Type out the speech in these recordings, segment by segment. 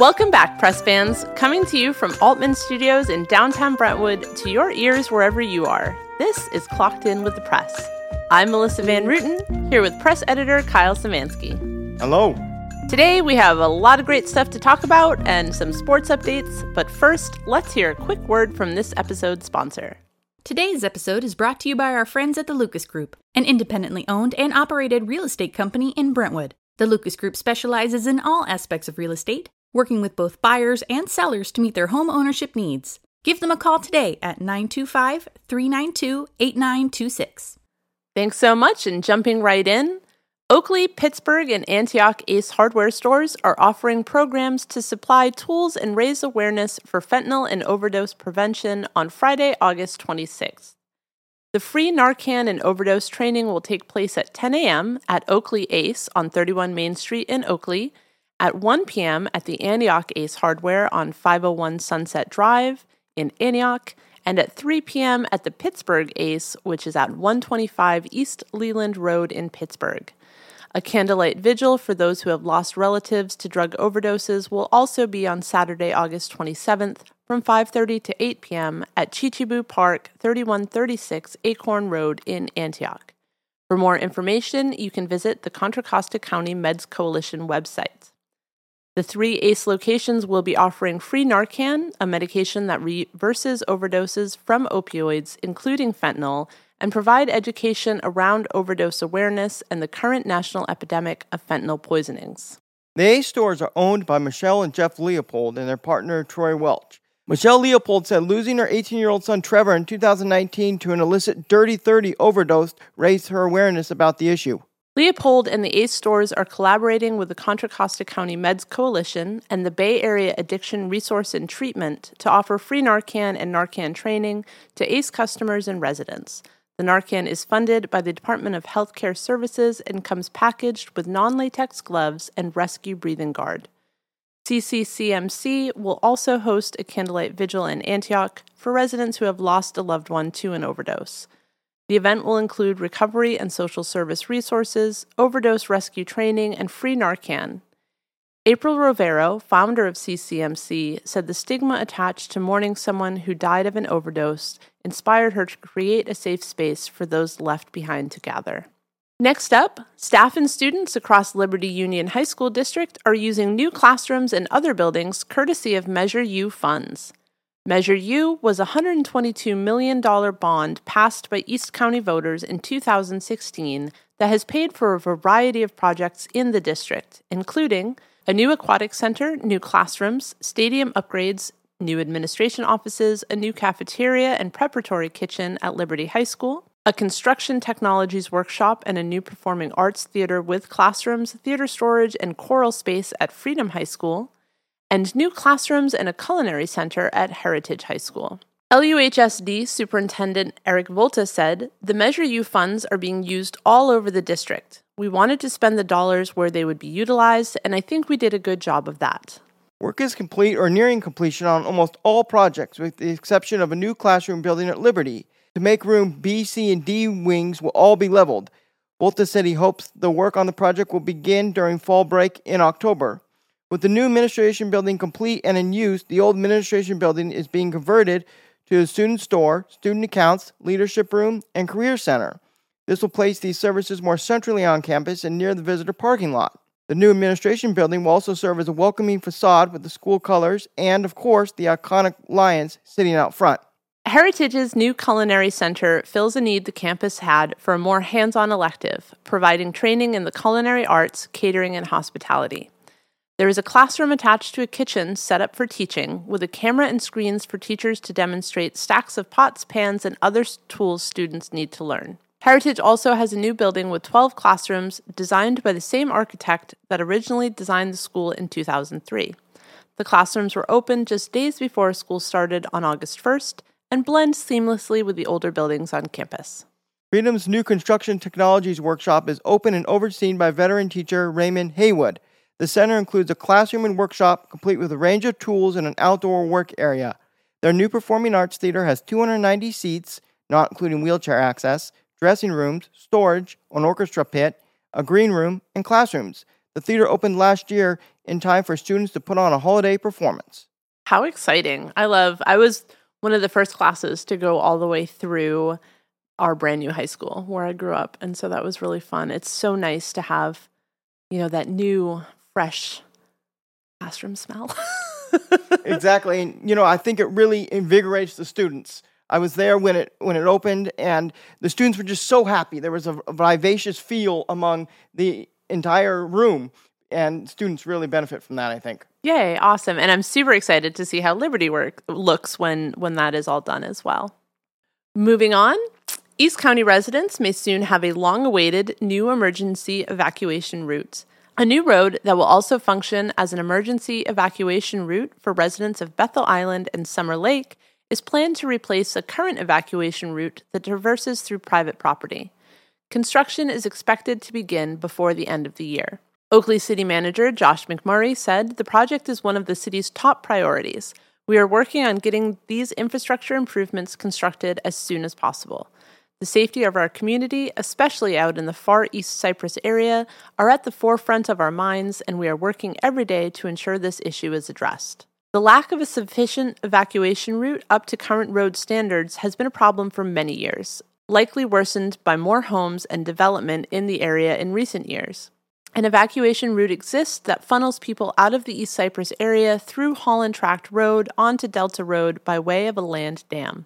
Welcome back, press fans. Coming to you from Altman Studios in downtown Brentwood to your ears wherever you are. This is Clocked In with the Press. I'm Melissa Van Rooten, here with press editor Kyle Szymanski. Hello. Today we have a lot of great stuff to talk about and some sports updates, but first, let's hear a quick word from this episode's sponsor. Today's episode is brought to you by our friends at the Lucas Group, an independently owned and operated real estate company in Brentwood. The Lucas Group specializes in all aspects of real estate working with both buyers and sellers to meet their home ownership needs. Give them a call today at 925 392 8926. Thanks so much, and jumping right in. Oakley, Pittsburg, and Antioch Ace hardware stores are offering programs to supply tools and raise awareness for fentanyl and overdose prevention on Friday, August 26th. The free Narcan and overdose training will take place at 10 a.m. at Oakley Ace on 31 Main Street in Oakley at 1 p.m. at the Antioch Ace Hardware on 501 Sunset Drive in Antioch, and at 3 p.m. at the Pittsburg Ace, which is at 125 East Leland Road in Pittsburg. A candlelight vigil for those who have lost relatives to drug overdoses will also be on Saturday, August 27th from 5:30 to 8 p.m. at Chichibu Park, 3136 Acorn Road in Antioch. For more information, you can visit the Contra Costa County Meds Coalition website. The three ACE locations will be offering free Narcan, a medication that reverses overdoses from opioids, including fentanyl, and provide education around overdose awareness and the current national epidemic of fentanyl poisonings. The ACE stores are owned by Michelle and Jeff Leopold and their partner Troy Welch. Michelle Leopold said losing her 18 year old son Trevor in 2019 to an illicit Dirty 30 overdose raised her awareness about the issue. Leopold and the ACE stores are collaborating with the Contra Costa County Meds Coalition and the Bay Area Addiction Resource and Treatment to offer free Narcan and Narcan training to ACE customers and residents. The Narcan is funded by the Department of Healthcare Services and comes packaged with non latex gloves and rescue breathing guard. CCCMC will also host a candlelight vigil in Antioch for residents who have lost a loved one to an overdose. The event will include recovery and social service resources, overdose rescue training, and free Narcan. April Rovero, founder of CCMC, said the stigma attached to mourning someone who died of an overdose inspired her to create a safe space for those left behind to gather. Next up, staff and students across Liberty Union High School District are using new classrooms and other buildings courtesy of Measure U funds. Measure U was a $122 million bond passed by East County voters in 2016 that has paid for a variety of projects in the district, including a new aquatic center, new classrooms, stadium upgrades, new administration offices, a new cafeteria and preparatory kitchen at Liberty High School, a construction technologies workshop, and a new performing arts theater with classrooms, theater storage, and choral space at Freedom High School and new classrooms and a culinary center at Heritage High School. LUHSD Superintendent Eric Volta said, The Measure U funds are being used all over the district. We wanted to spend the dollars where they would be utilized, and I think we did a good job of that. Work is complete or nearing completion on almost all projects, with the exception of a new classroom building at Liberty. To make room, B, C, and D wings will all be leveled. Volta said he hopes the work on the project will begin during fall break in October. With the new administration building complete and in use, the old administration building is being converted to a student store, student accounts, leadership room, and career center. This will place these services more centrally on campus and near the visitor parking lot. The new administration building will also serve as a welcoming facade with the school colors and, of course, the iconic lions sitting out front. Heritage's new culinary center fills a need the campus had for a more hands on elective, providing training in the culinary arts, catering, and hospitality. There is a classroom attached to a kitchen set up for teaching, with a camera and screens for teachers to demonstrate stacks of pots, pans, and other tools students need to learn. Heritage also has a new building with 12 classrooms designed by the same architect that originally designed the school in 2003. The classrooms were opened just days before school started on August 1st and blend seamlessly with the older buildings on campus. Freedom's new construction technologies workshop is open and overseen by veteran teacher Raymond Haywood. The center includes a classroom and workshop complete with a range of tools and an outdoor work area. Their new performing arts theater has 290 seats, not including wheelchair access, dressing rooms, storage, an orchestra pit, a green room, and classrooms. The theater opened last year in time for students to put on a holiday performance. How exciting. I love, I was one of the first classes to go all the way through our brand new high school where I grew up. And so that was really fun. It's so nice to have, you know, that new, fresh classroom smell. exactly. And, you know, I think it really invigorates the students. I was there when it when it opened, and the students were just so happy. There was a, a vivacious feel among the entire room, and students really benefit from that. I think. Yay! Awesome, and I'm super excited to see how Liberty work looks when when that is all done as well. Moving on, East County residents may soon have a long-awaited new emergency evacuation route. A new road that will also function as an emergency evacuation route for residents of Bethel Island and Summer Lake is planned to replace a current evacuation route that traverses through private property. Construction is expected to begin before the end of the year. Oakley City Manager Josh McMurray said the project is one of the city's top priorities. We are working on getting these infrastructure improvements constructed as soon as possible. The safety of our community, especially out in the far East Cypress area, are at the forefront of our minds, and we are working every day to ensure this issue is addressed. The lack of a sufficient evacuation route up to current road standards has been a problem for many years, likely worsened by more homes and development in the area in recent years. An evacuation route exists that funnels people out of the East Cypress area through Holland Tract Road onto Delta Road by way of a land dam.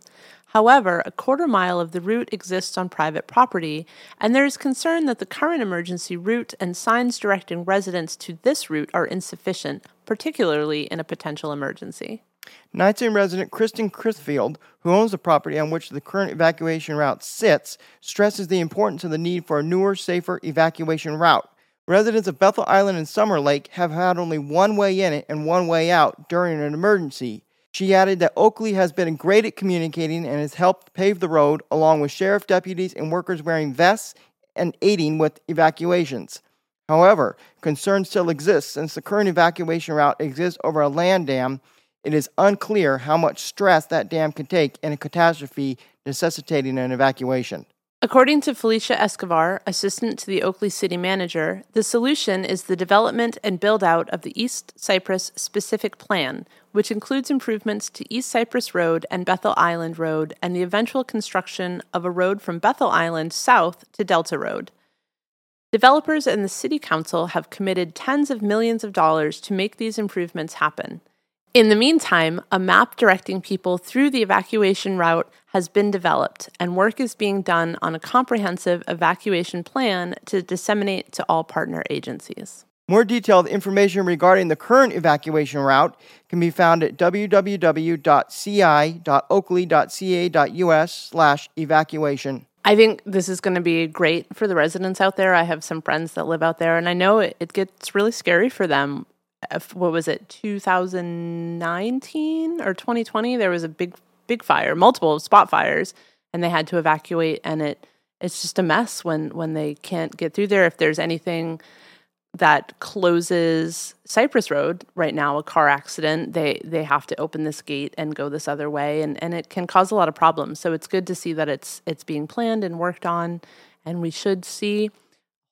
However, a quarter mile of the route exists on private property, and there is concern that the current emergency route and signs directing residents to this route are insufficient, particularly in a potential emergency. Knightsen resident Kristen Chrisfield, who owns the property on which the current evacuation route sits, stresses the importance of the need for a newer, safer evacuation route. Residents of Bethel Island and Summer Lake have had only one way in and one way out during an emergency. She added that Oakley has been great at communicating and has helped pave the road, along with sheriff deputies and workers wearing vests and aiding with evacuations. However, concern still exists since the current evacuation route exists over a land dam. It is unclear how much stress that dam can take in a catastrophe necessitating an evacuation. According to Felicia Escobar, assistant to the Oakley city manager, the solution is the development and build out of the East Cypress specific plan, which includes improvements to East Cypress Road and Bethel Island Road and the eventual construction of a road from Bethel Island south to Delta Road. Developers and the City Council have committed tens of millions of dollars to make these improvements happen. In the meantime, a map directing people through the evacuation route has been developed, and work is being done on a comprehensive evacuation plan to disseminate to all partner agencies. More detailed information regarding the current evacuation route can be found at www.ci.oakley.ca.us/evacuation. I think this is going to be great for the residents out there. I have some friends that live out there, and I know it, it gets really scary for them what was it 2019 or 2020 there was a big big fire multiple spot fires and they had to evacuate and it it's just a mess when when they can't get through there if there's anything that closes Cypress Road right now a car accident they they have to open this gate and go this other way and and it can cause a lot of problems so it's good to see that it's it's being planned and worked on and we should see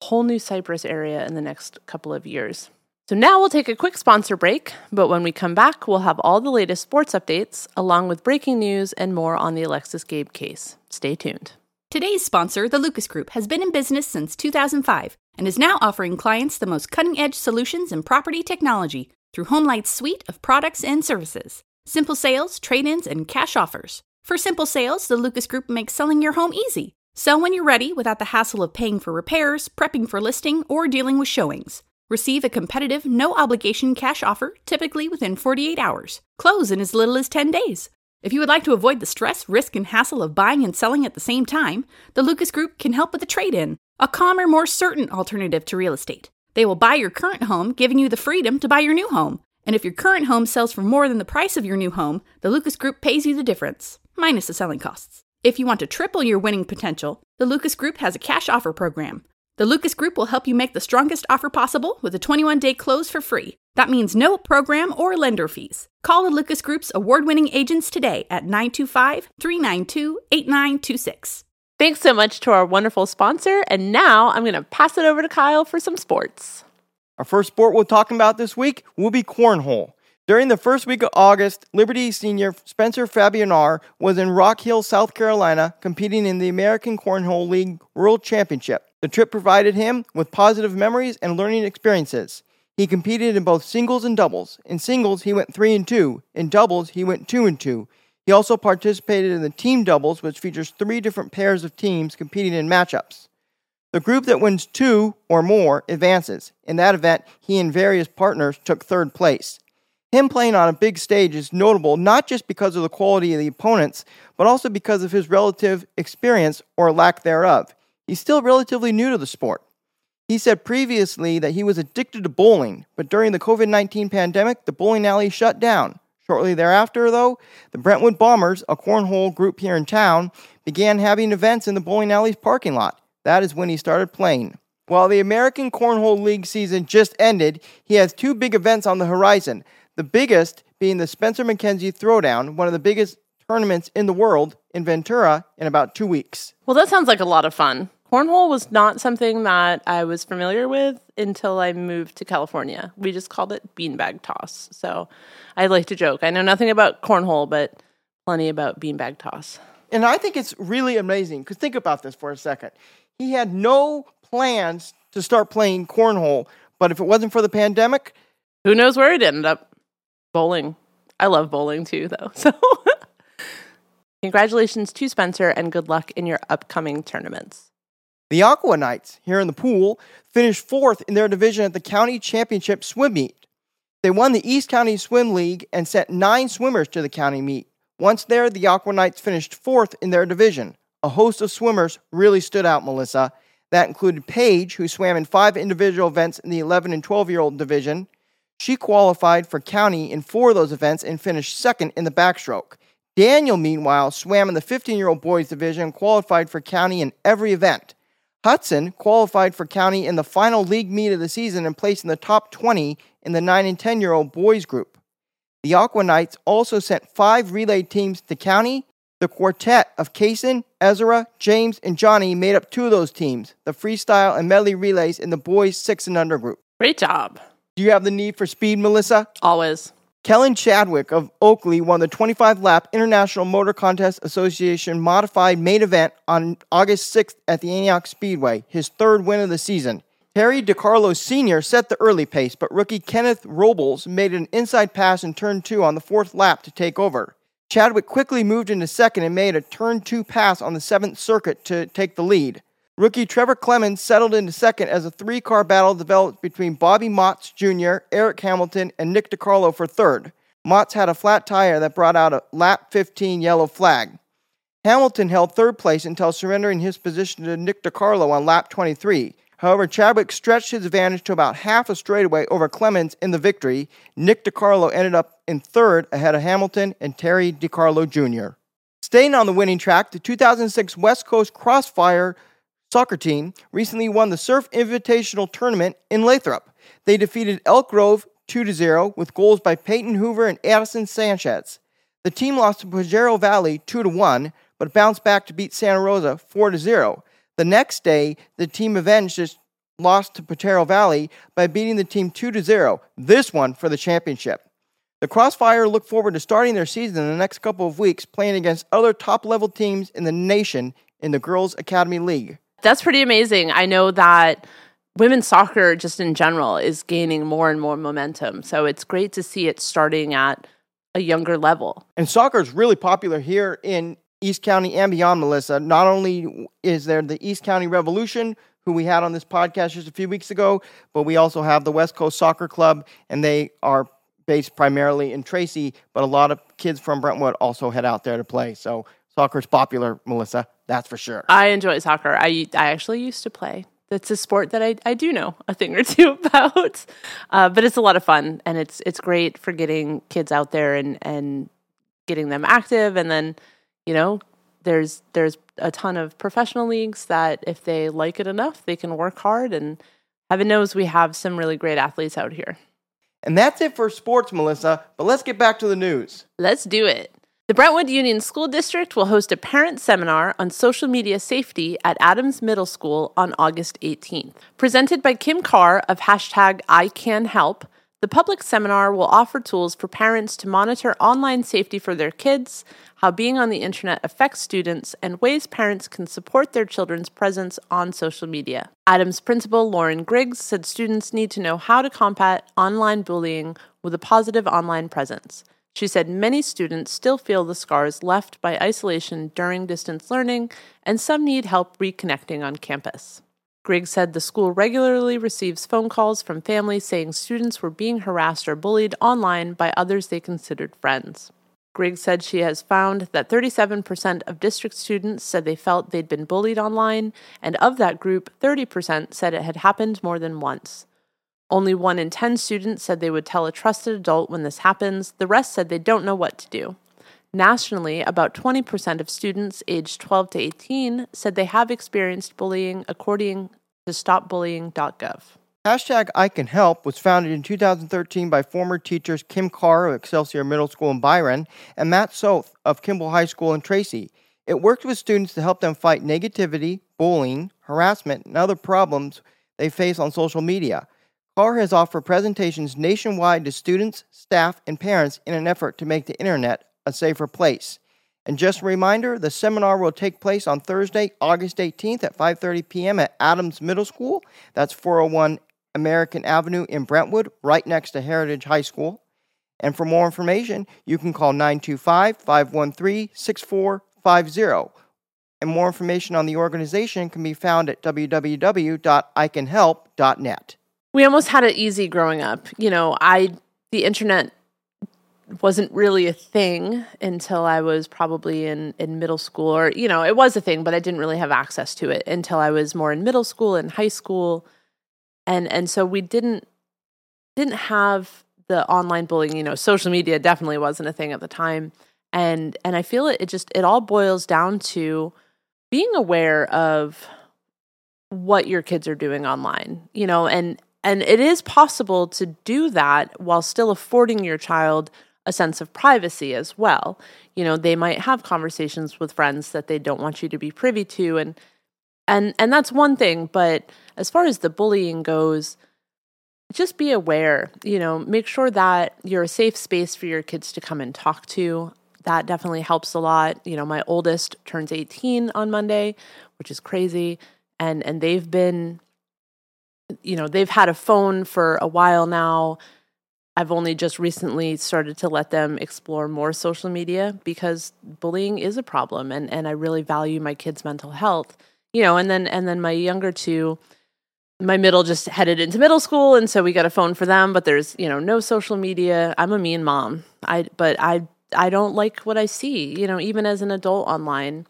a whole new Cypress area in the next couple of years so now we'll take a quick sponsor break, but when we come back, we'll have all the latest sports updates, along with breaking news and more on the Alexis Gabe case. Stay tuned. Today's sponsor, the Lucas Group, has been in business since 2005 and is now offering clients the most cutting edge solutions in property technology through HomeLight's suite of products and services. Simple sales, trade ins, and cash offers. For simple sales, the Lucas Group makes selling your home easy. Sell when you're ready without the hassle of paying for repairs, prepping for listing, or dealing with showings. Receive a competitive, no obligation cash offer, typically within 48 hours. Close in as little as 10 days. If you would like to avoid the stress, risk, and hassle of buying and selling at the same time, the Lucas Group can help with a trade in, a calmer, more certain alternative to real estate. They will buy your current home, giving you the freedom to buy your new home. And if your current home sells for more than the price of your new home, the Lucas Group pays you the difference, minus the selling costs. If you want to triple your winning potential, the Lucas Group has a cash offer program. The Lucas Group will help you make the strongest offer possible with a 21 day close for free. That means no program or lender fees. Call the Lucas Group's award winning agents today at 925 392 8926. Thanks so much to our wonderful sponsor. And now I'm going to pass it over to Kyle for some sports. Our first sport we're talking about this week will be cornhole. During the first week of August, Liberty senior Spencer Fabianar was in Rock Hill, South Carolina, competing in the American Cornhole League World Championship. The trip provided him with positive memories and learning experiences. He competed in both singles and doubles. In singles, he went 3 and 2. In doubles, he went 2 and 2. He also participated in the team doubles, which features three different pairs of teams competing in matchups. The group that wins two or more advances. In that event, he and various partners took third place. Him playing on a big stage is notable not just because of the quality of the opponents, but also because of his relative experience or lack thereof. He's still relatively new to the sport. He said previously that he was addicted to bowling, but during the COVID 19 pandemic, the bowling alley shut down. Shortly thereafter, though, the Brentwood Bombers, a cornhole group here in town, began having events in the bowling alley's parking lot. That is when he started playing. While the American Cornhole League season just ended, he has two big events on the horizon. The biggest being the Spencer McKenzie Throwdown, one of the biggest tournaments in the world in Ventura in about two weeks. Well, that sounds like a lot of fun. Cornhole was not something that I was familiar with until I moved to California. We just called it beanbag toss. So I like to joke. I know nothing about cornhole, but plenty about beanbag toss. And I think it's really amazing because think about this for a second. He had no plans to start playing cornhole, but if it wasn't for the pandemic, who knows where he'd ended up? Bowling. I love bowling too, though. So congratulations to Spencer and good luck in your upcoming tournaments. The Aqua Knights, here in the pool, finished fourth in their division at the county championship swim meet. They won the East County Swim League and sent nine swimmers to the county meet. Once there, the Aqua Knights finished fourth in their division. A host of swimmers really stood out, Melissa. That included Paige, who swam in five individual events in the 11 and 12 year old division. She qualified for county in four of those events and finished second in the backstroke. Daniel, meanwhile, swam in the 15 year old boys division and qualified for county in every event. Hudson qualified for county in the final league meet of the season and placed in the top 20 in the 9 and 10 year old boys group. The Aqua Knights also sent five relay teams to county. The quartet of Kaysen, Ezra, James, and Johnny made up two of those teams, the freestyle and medley relays in the boys 6 and under group. Great job. Do you have the need for speed, Melissa? Always. Kellen Chadwick of Oakley won the 25 lap International Motor Contest Association modified main event on August 6th at the Antioch Speedway, his third win of the season. Terry DiCarlo Sr. set the early pace, but rookie Kenneth Robles made an inside pass in turn two on the fourth lap to take over. Chadwick quickly moved into second and made a turn two pass on the seventh circuit to take the lead. Rookie Trevor Clemens settled into second as a three car battle developed between Bobby Motts Jr., Eric Hamilton, and Nick DiCarlo for third. Motts had a flat tire that brought out a lap 15 yellow flag. Hamilton held third place until surrendering his position to Nick DiCarlo on lap 23. However, Chadwick stretched his advantage to about half a straightaway over Clemens in the victory. Nick DiCarlo ended up in third ahead of Hamilton and Terry DiCarlo Jr. Staying on the winning track, the 2006 West Coast Crossfire soccer team recently won the Surf Invitational Tournament in Lathrop. They defeated Elk Grove 2 0 with goals by Peyton Hoover and Addison Sanchez. The team lost to Pajaro Valley 2 1, but bounced back to beat Santa Rosa 4 0. The next day, the team avenged its loss to Pajaro Valley by beating the team 2 0, this one for the championship. The Crossfire look forward to starting their season in the next couple of weeks playing against other top level teams in the nation in the Girls Academy League. That's pretty amazing. I know that women's soccer, just in general, is gaining more and more momentum. So it's great to see it starting at a younger level. And soccer is really popular here in East County and beyond, Melissa. Not only is there the East County Revolution, who we had on this podcast just a few weeks ago, but we also have the West Coast Soccer Club, and they are based primarily in Tracy, but a lot of kids from Brentwood also head out there to play. So soccer is popular, Melissa. That's for sure. I enjoy soccer. I I actually used to play. It's a sport that I, I do know a thing or two about, uh, but it's a lot of fun and it's it's great for getting kids out there and and getting them active. And then you know there's there's a ton of professional leagues that if they like it enough, they can work hard. And heaven knows we have some really great athletes out here. And that's it for sports, Melissa. But let's get back to the news. Let's do it. The Brentwood Union School District will host a parent seminar on social media safety at Adams Middle School on August 18th. Presented by Kim Karr of hashtag ICanHelp, the public seminar will offer tools for parents to monitor online safety for their kids, how being on the internet affects students, and ways parents can support their children's presence on social media. Adams principal Lauren Griggs said students need to know how to combat online bullying with a positive online presence. She said many students still feel the scars left by isolation during distance learning, and some need help reconnecting on campus. Griggs said the school regularly receives phone calls from families saying students were being harassed or bullied online by others they considered friends. Griggs said she has found that 37% of district students said they felt they'd been bullied online, and of that group, 30% said it had happened more than once. Only one in 10 students said they would tell a trusted adult when this happens. The rest said they don't know what to do. Nationally, about 20% of students aged 12 to 18 said they have experienced bullying, according to stopbullying.gov. Hashtag I Can Help was founded in 2013 by former teachers Kim Karr of Excelsior Middle School in Byron and Matt Soth of Kimball High School in Tracy. It worked with students to help them fight negativity, bullying, harassment, and other problems they face on social media. Karr has offered presentations nationwide to students, staff, and parents in an effort to make the internet a safer place. And just a reminder, the seminar will take place on Thursday, August 18th at 5:30 p.m. at Adams Middle School. That's 401 American Avenue in Brentwood, right next to Heritage High School. And for more information, you can call 925-513-6450. And more information on the organization can be found at www.icanhelp.net we almost had it easy growing up. You know, I the internet wasn't really a thing until I was probably in in middle school or you know, it was a thing, but I didn't really have access to it until I was more in middle school and high school. And and so we didn't didn't have the online bullying, you know, social media definitely wasn't a thing at the time. And and I feel it it just it all boils down to being aware of what your kids are doing online, you know, and and it is possible to do that while still affording your child a sense of privacy as well. You know, they might have conversations with friends that they don't want you to be privy to and and and that's one thing, but as far as the bullying goes, just be aware, you know, make sure that you're a safe space for your kids to come and talk to. That definitely helps a lot. You know, my oldest turns 18 on Monday, which is crazy, and and they've been you know, they've had a phone for a while now. I've only just recently started to let them explore more social media because bullying is a problem and, and I really value my kids' mental health. You know, and then and then my younger two, my middle just headed into middle school and so we got a phone for them, but there's, you know, no social media. I'm a mean mom. I but I I don't like what I see, you know, even as an adult online.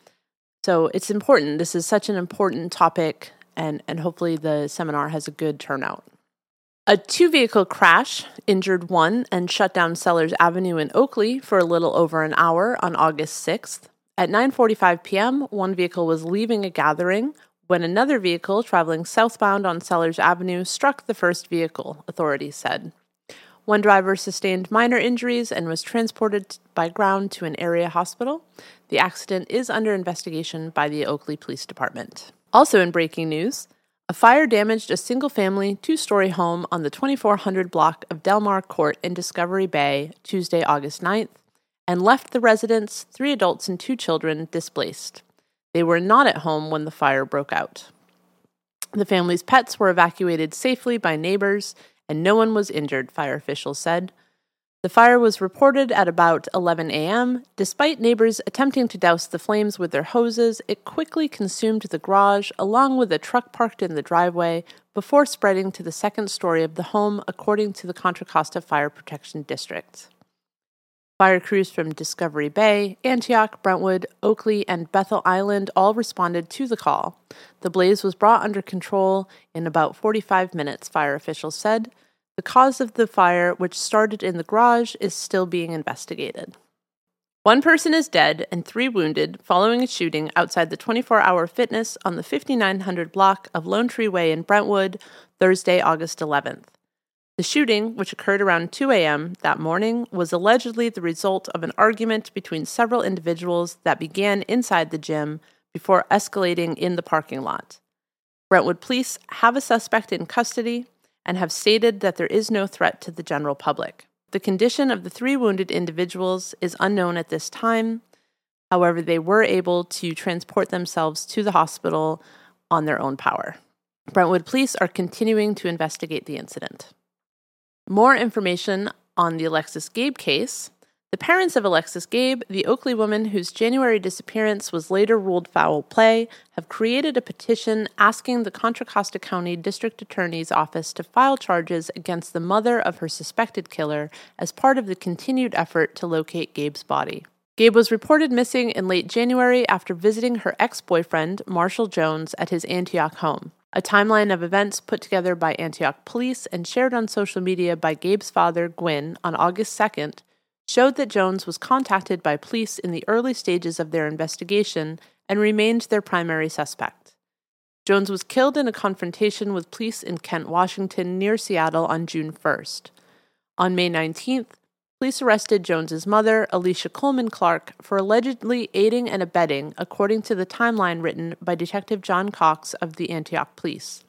So it's important. This is such an important topic and, and hopefully the seminar has a good turnout. A two vehicle crash injured one and shut down Sellers Avenue in Oakley for a little over an hour on August 6th. At 9:45 p.m., one vehicle was leaving a gathering when another vehicle traveling southbound on Sellers Avenue struck the first vehicle, authorities said. One driver sustained minor injuries and was transported by ground to an area hospital. The accident is under investigation by the Oakley Police Department. Also, in breaking news, a fire damaged a single family, two story home on the 2400 block of Delmar Court in Discovery Bay Tuesday, August 9th, and left the residents, three adults and two children, displaced. They were not at home when the fire broke out. The family's pets were evacuated safely by neighbors, and no one was injured, fire officials said. The fire was reported at about 11 a.m. Despite neighbors attempting to douse the flames with their hoses, it quickly consumed the garage along with a truck parked in the driveway before spreading to the second story of the home, according to the Contra Costa Fire Protection District. Fire crews from Discovery Bay, Antioch, Brentwood, Oakley, and Bethel Island all responded to the call. The blaze was brought under control in about 45 minutes, fire officials said. The cause of the fire, which started in the garage, is still being investigated. One person is dead and three wounded following a shooting outside the 24 hour fitness on the 5900 block of Lone Tree Way in Brentwood Thursday, August 11th. The shooting, which occurred around 2 a.m. that morning, was allegedly the result of an argument between several individuals that began inside the gym before escalating in the parking lot. Brentwood police have a suspect in custody and have stated that there is no threat to the general public. The condition of the three wounded individuals is unknown at this time. However, they were able to transport themselves to the hospital on their own power. Brentwood police are continuing to investigate the incident. More information on the Alexis Gabe case. The parents of Alexis Gabe, the Oakley woman whose January disappearance was later ruled foul play, have created a petition asking the Contra Costa County District Attorney's Office to file charges against the mother of her suspected killer as part of the continued effort to locate Gabe's body. Gabe was reported missing in late January after visiting her ex boyfriend, Marshall Jones, at his Antioch home. A timeline of events put together by Antioch police and shared on social media by Gabe's father, Gwyn, on August 2nd showed that Jones was contacted by police in the early stages of their investigation and remained their primary suspect. Jones was killed in a confrontation with police in Kent, Washington, near Seattle on June 1st. On May 19th, police arrested Jones's mother, Alicia Coleman Clark, for allegedly aiding and abetting, according to the timeline written by Detective John Cox of the Antioch Police.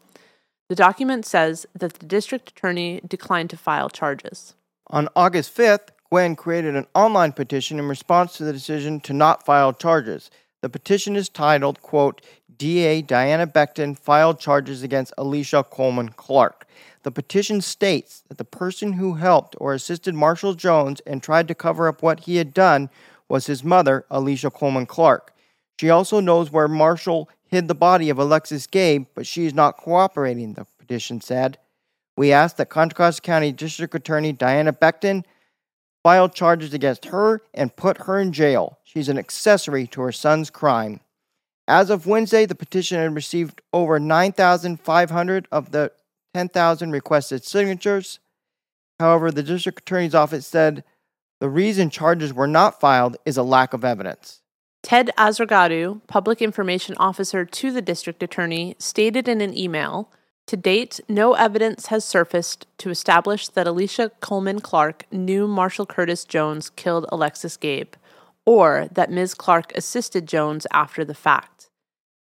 The document says that the district attorney declined to file charges. On August 5th, Gwen created an online petition in response to the decision to not file charges. The petition is titled, quote, DA Diana Becton filed charges against Alicia Coleman Clark. The petition states that the person who helped or assisted Marshall Jones and tried to cover up what he had done was his mother, Alicia Coleman Clark. She also knows where Marshall hid the body of Alexis Gabe, but she is not cooperating, the petition said. We ask that Contra Costa County District Attorney Diana Becton filed charges against her and put her in jail. She's an accessory to her son's crime. As of Wednesday, the petition had received over 9,500 of the 10,000 requested signatures. However, the district attorney's office said the reason charges were not filed is a lack of evidence. Ted Asregadoo, public information officer to the district attorney, stated in an email To date, no evidence has surfaced to establish that Alicia Coleman Clark knew Marshall Curtis Jones killed Alexis Gabe, or that Ms. Clark assisted Jones after the fact.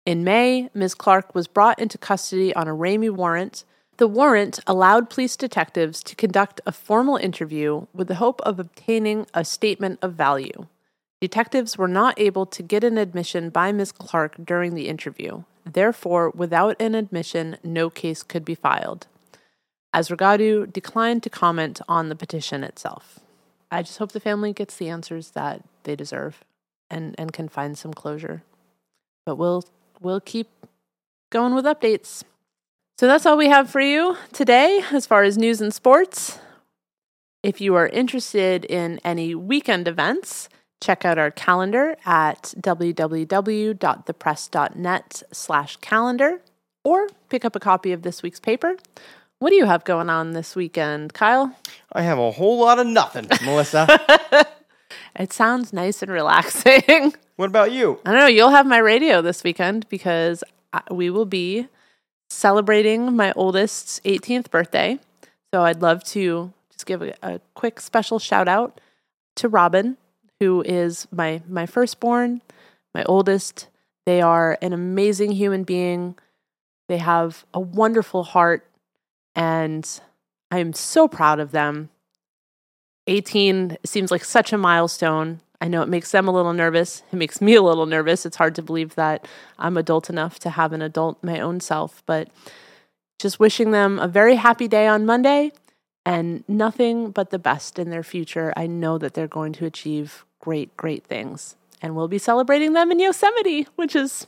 In May, Ms. Clark was brought into custody on a Ramey warrant. The warrant allowed police detectives to conduct a formal interview with the hope of obtaining a statement of value. Detectives were not able to get an admission by Ms. Clark during the interview. Therefore, without an admission, no case could be filed. Asregadoo declined to comment on the petition itself. I just hope the family gets the answers that they deserve and, and can find some closure. But we'll we'll keep going with updates. So that's all we have for you today as far as news and sports. If you are interested in any weekend events, check out our calendar at www.thepress.net slash calendar or pick up a copy of this week's paper. What do you have going on this weekend, Kyle? I have a whole lot of nothing, Melissa. It sounds nice and relaxing. what about you? I don't know. You'll have my radio this weekend because we will be celebrating my oldest's 18th birthday. So I'd love to just give a, a quick special shout out to Robin, who is my my firstborn, my oldest. They are an amazing human being. They have a wonderful heart, and I am so proud of them. 18 seems like such a milestone. I know it makes them a little nervous. It makes me a little nervous. It's hard to believe that I'm adult enough to have an adult my own self, but just wishing them a very happy day on Monday and nothing but the best in their future. I know that they're going to achieve great, great things. And we'll be celebrating them in Yosemite, which is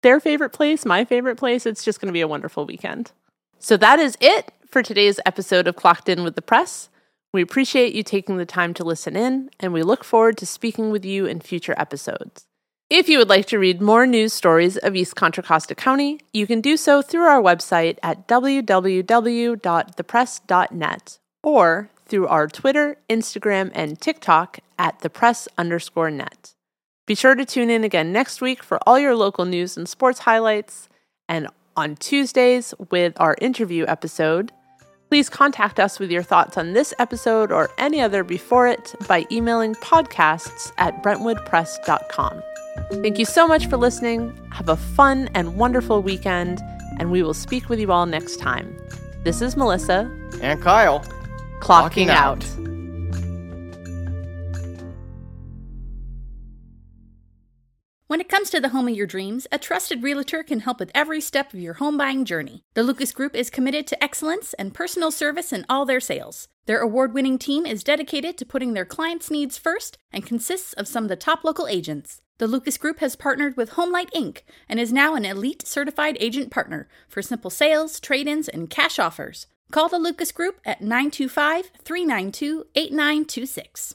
their favorite place, my favorite place. It's just going to be a wonderful weekend. So that is it for today's episode of Clocked In with the Press. We appreciate you taking the time to listen in, and we look forward to speaking with you in future episodes. If you would like to read more news stories of East Contra Costa County, you can do so through our website at www.thepress.net or through our Twitter, Instagram, and TikTok at thepress underscore net. Be sure to tune in again next week for all your local news and sports highlights, and on Tuesdays with our interview episode. Please contact us with your thoughts on this episode or any other before it by emailing podcasts at brentwoodpress.com. Thank you so much for listening. Have a fun and wonderful weekend, and we will speak with you all next time. This is Melissa. And Kyle. Clocking, Clocking out. out. When it comes to the home of your dreams, a trusted realtor can help with every step of your home buying journey. The Lucas Group is committed to excellence and personal service in all their sales. Their award winning team is dedicated to putting their clients' needs first and consists of some of the top local agents. The Lucas Group has partnered with Homelight Inc. and is now an elite certified agent partner for simple sales, trade ins, and cash offers. Call the Lucas Group at 925 392 8926.